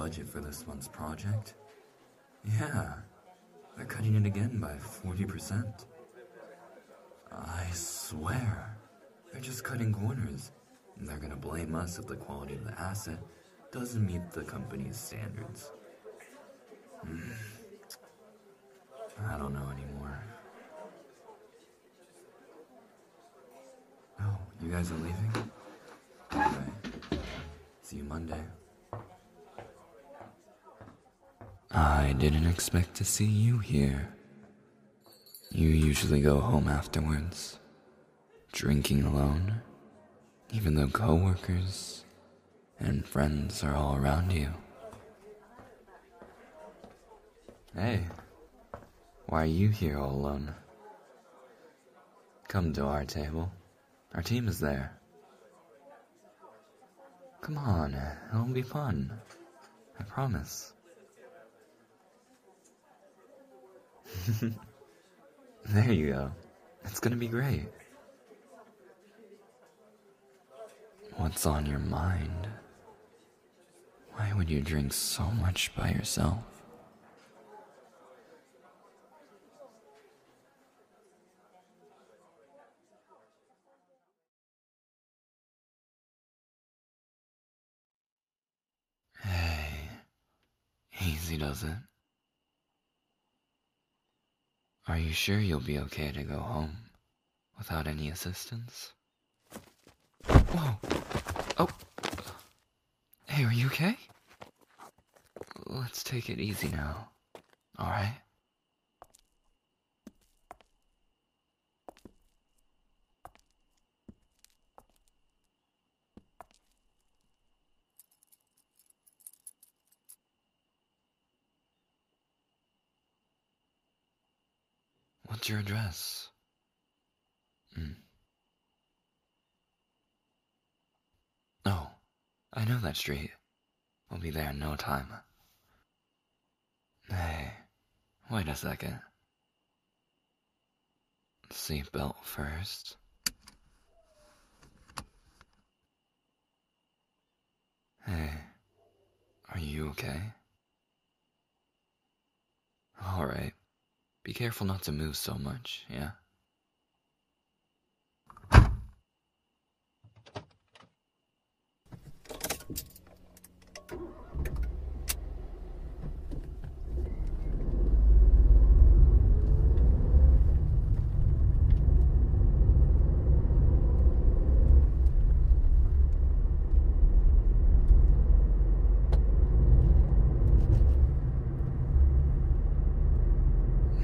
budget for this month's project? Yeah, they're cutting it again by 40%. I swear, they're just cutting corners. And they're gonna blame us if the quality of the asset doesn't meet the company's standards. Hmm. I don't know anymore. Oh, you guys are leaving? Okay. See you Monday. I didn't expect to see you here. You usually go home afterwards, drinking alone, even though coworkers and friends are all around you. Hey, why are you here all alone? Come to our table. Our team is there. Come on, it'll be fun. I promise. there you go. It's gonna be great. What's on your mind? Why would you drink so much by yourself? Hey, easy does it. Are you sure you'll be okay to go home without any assistance? Whoa! Oh! Hey, are you okay? Let's take it easy now. Alright? What's your address? Hmm. Oh, I know that street. We'll be there in no time. Hey, wait a second. Seatbelt first. Hey, are you okay? Alright. Be careful not to move so much, yeah?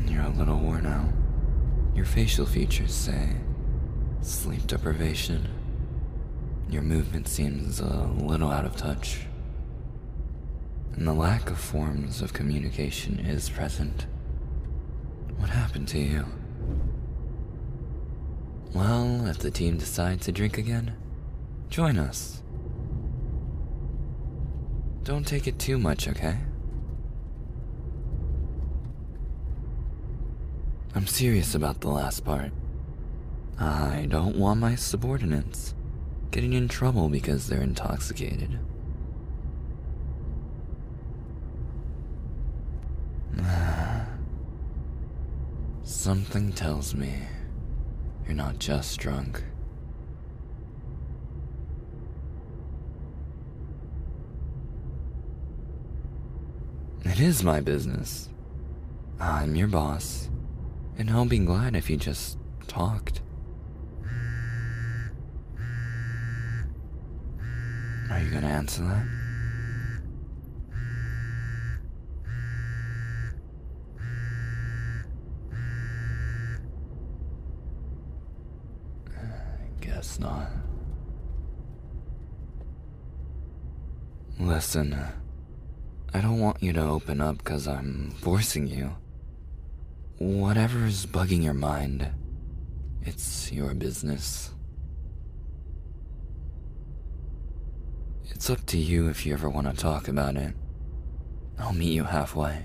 You're a little worn out. Your facial features say sleep deprivation. Your movement seems a little out of touch. And the lack of forms of communication is present. What happened to you? Well, if the team decides to drink again, join us. Don't take it too much, okay? I'm serious about the last part. I don't want my subordinates getting in trouble because they're intoxicated. Something tells me you're not just drunk. It is my business. I'm your boss, and I'll be glad if you just talked. Are you gonna answer that? I guess not. Listen, I don't want you to open up because I'm forcing you. Whatever's bugging your mind, it's your business. It's up to you if you ever want to talk about it. I'll meet you halfway.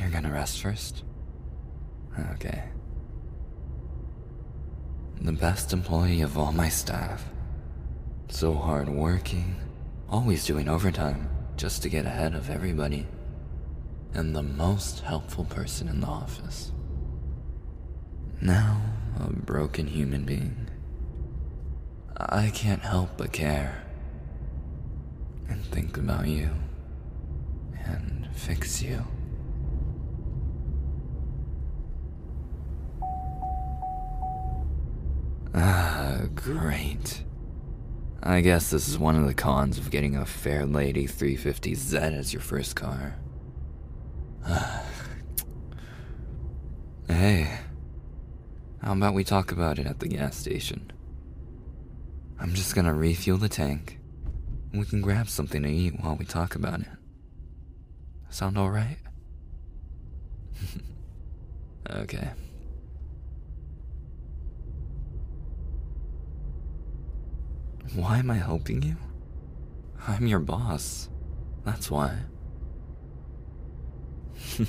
You're gonna rest first? Okay. the best employee of all my staff. So hardworking, always doing overtime just to get ahead of everybody. And the most helpful person in the office. Now, a broken human being. I can't help but care and think about you and fix you. Ah, great. I guess this is one of the cons of getting a Fairlady 350Z as your first car. hey, how about we talk about it at the gas station? I'm just gonna refuel the tank. We can grab something to eat while we talk about it. Sound alright? okay. Why am I helping you? I'm your boss. That's why.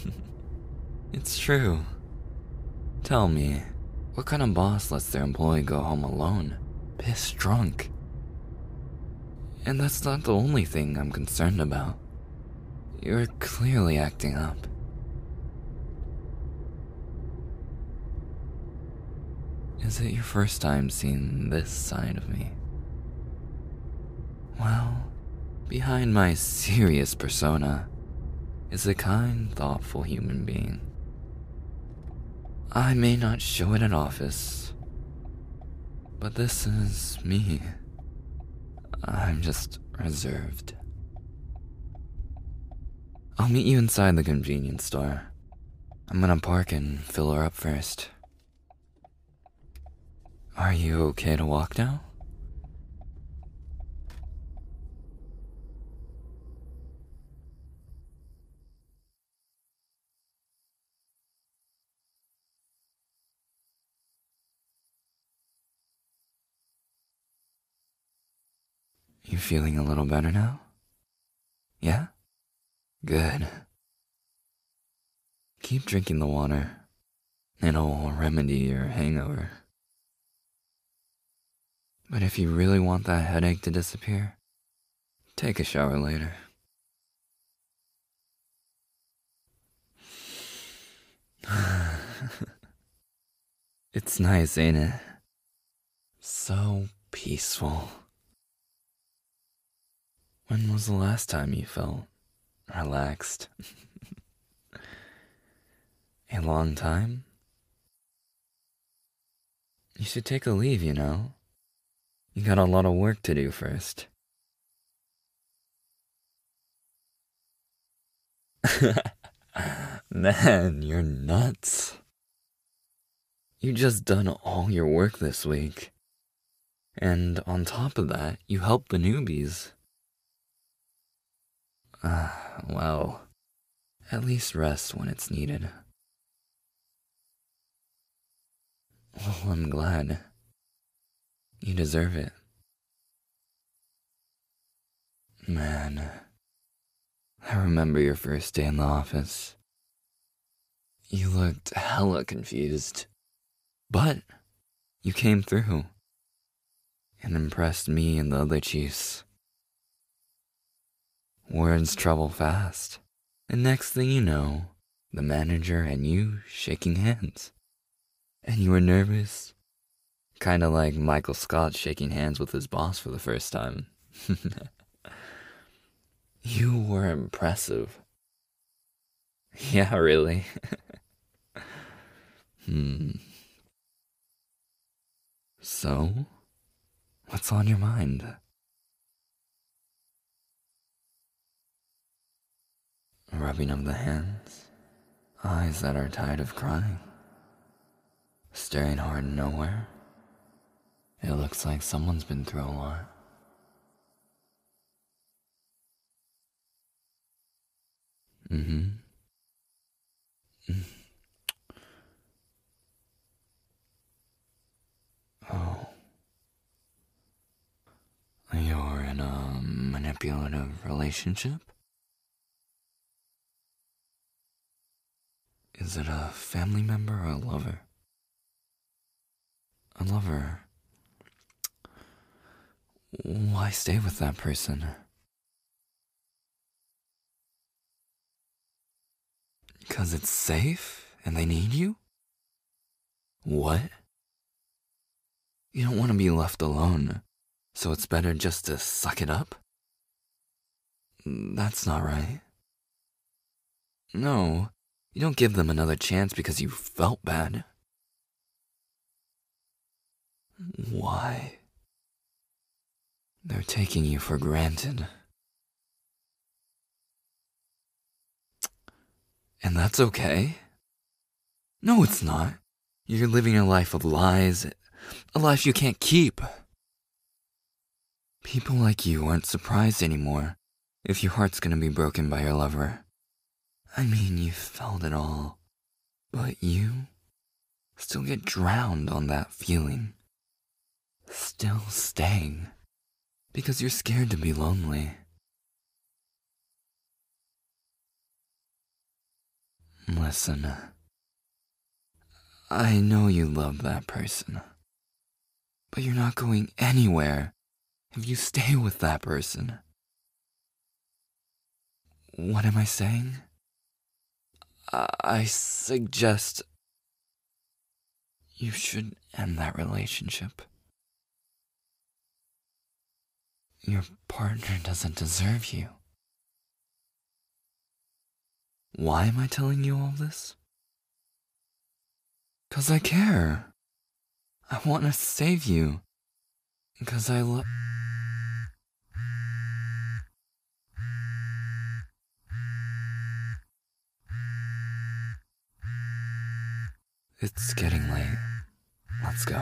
it's true. Tell me, what kind of boss lets their employee go home alone, pissed drunk? And that's not the only thing I'm concerned about. You're clearly acting up. Is it your first time seeing this side of me? Well, behind my serious persona is a kind, thoughtful human being. I may not show it at office, but this is me. I'm just reserved. I'll meet you inside the convenience store. I'm gonna park and fill her up first. Are you okay to walk now? You feeling a little better now? Yeah? Good. Keep drinking the water. It'll remedy your hangover. But if you really want that headache to disappear, take a shower later. it's nice, ain't it? So peaceful. When was the last time you felt relaxed? a long time? You should take a leave, you know. You got a lot of work to do first. Man, you're nuts. You just done all your work this week. And on top of that, you helped the newbies. Ah, well, at least rest when it's needed. Well, I'm glad. You deserve it. Man, I remember your first day in the office. You looked hella confused. But you came through and impressed me and the other chiefs. Words travel fast, and next thing you know, the manager and you shaking hands. And you were nervous, kind of like Michael Scott shaking hands with his boss for the first time. you were impressive. Yeah, really. hmm. So, what's on your mind? Rubbing of the hands, eyes that are tired of crying, staring hard nowhere. It looks like someone's been through a lot. Mm-hmm. Mm. Oh. You're in a manipulative relationship? Is it a family member or a lover? a lover. Why stay with that person? Because it's safe and they need you? What? You don't want to be left alone, so it's better just to suck it up? That's not right. No, you don't give them another chance because you felt bad. Why? They're taking you for granted. And that's okay. No, it's not. You're living a life of lies, a life you can't keep. People like you aren't surprised anymore if your heart's gonna be broken by your lover. I mean, you felt it all, but you still get drowned on that feeling. Still staying because you're scared to be lonely. Listen, I know you love that person, but you're not going anywhere if you stay with that person. What am I saying? I suggest you should end that relationship. Your partner doesn't deserve you. Why am I telling you all this? Because I care. I want to save you. Because I love. It's getting late. Let's go.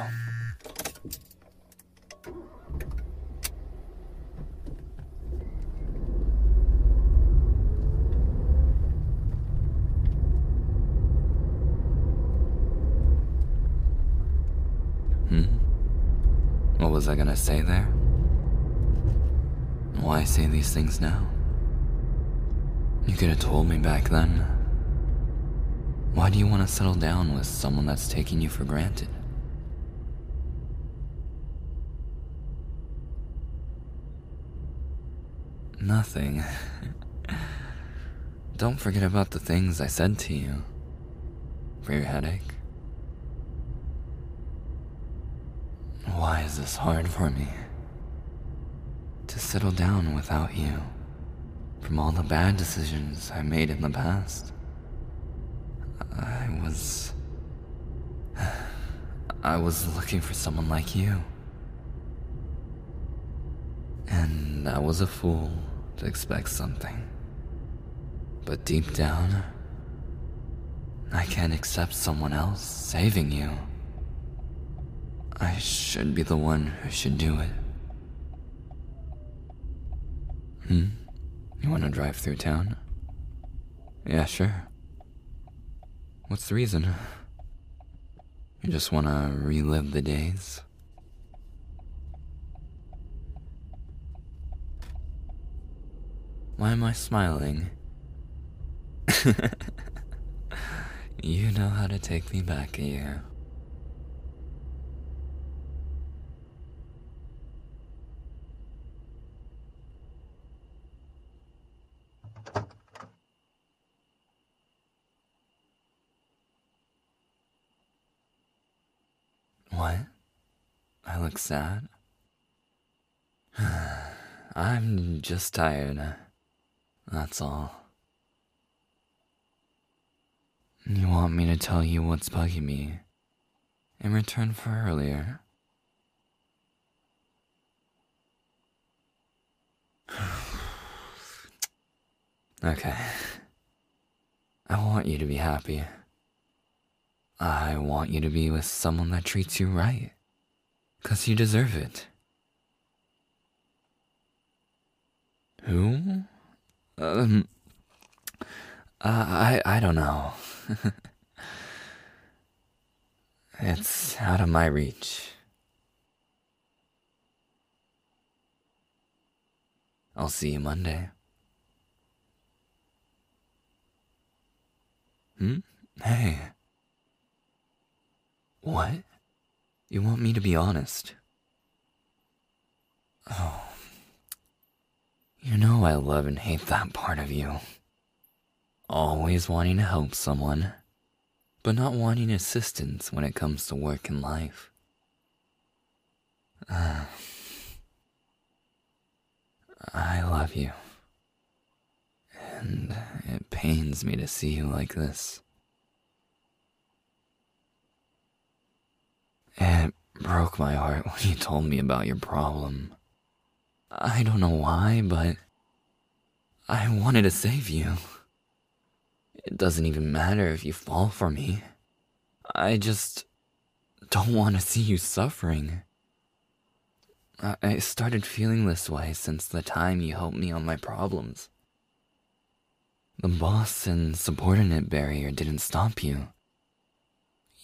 Hmm? What was I gonna say there? Why say these things now? You could have told me back then. Why do you want to settle down with someone that's taking you for granted? Nothing. Don't forget about the things I said to you. For your headache. Why is this hard for me? To settle down without you. From all the bad decisions I made in the past. I was. I was looking for someone like you. And I was a fool to expect something. But deep down, I can't accept someone else saving you. I should be the one who should do it. Hmm? You want to drive through town? Yeah, sure. What's the reason? You just want to relive the days? Why am I smiling? you know how to take me back a year. What? I look sad? I'm just tired. That's all. You want me to tell you what's bugging me in return for earlier? okay. I want you to be happy. I want you to be with someone that treats you right. Because you deserve it. Who? Um. I, I don't know. it's out of my reach. I'll see you Monday. Hmm? Hey. What? You want me to be honest? Oh. You know I love and hate that part of you. Always wanting to help someone, but not wanting assistance when it comes to work and life. Uh, I love you. And it pains me to see you like this. It broke my heart when you told me about your problem. I don't know why, but I wanted to save you. It doesn't even matter if you fall for me. I just don't want to see you suffering. I started feeling this way since the time you helped me on my problems. The boss and subordinate barrier didn't stop you.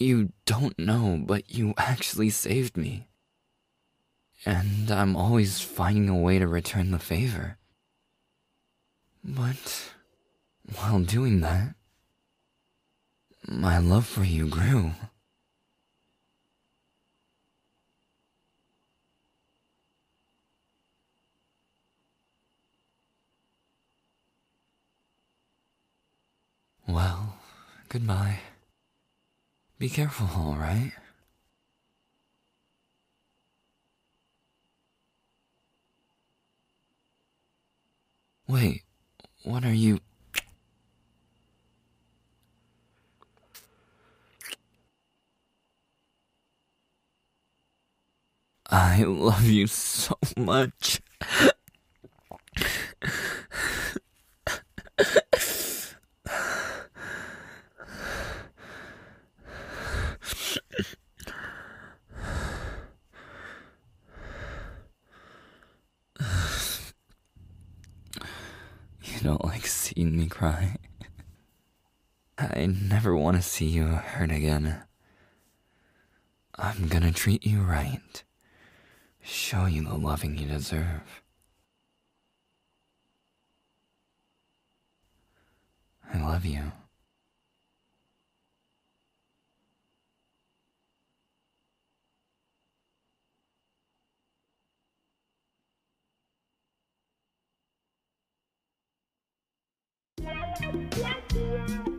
You don't know, but you actually saved me. And I'm always finding a way to return the favor. But while doing that, my love for you grew. Well, goodbye. Be careful, alright? Wait, what are you. I love you so much. You don't like cry. I never want to see you hurt again. I'm gonna treat you right. Show you the loving you deserve. I love you. Yeah.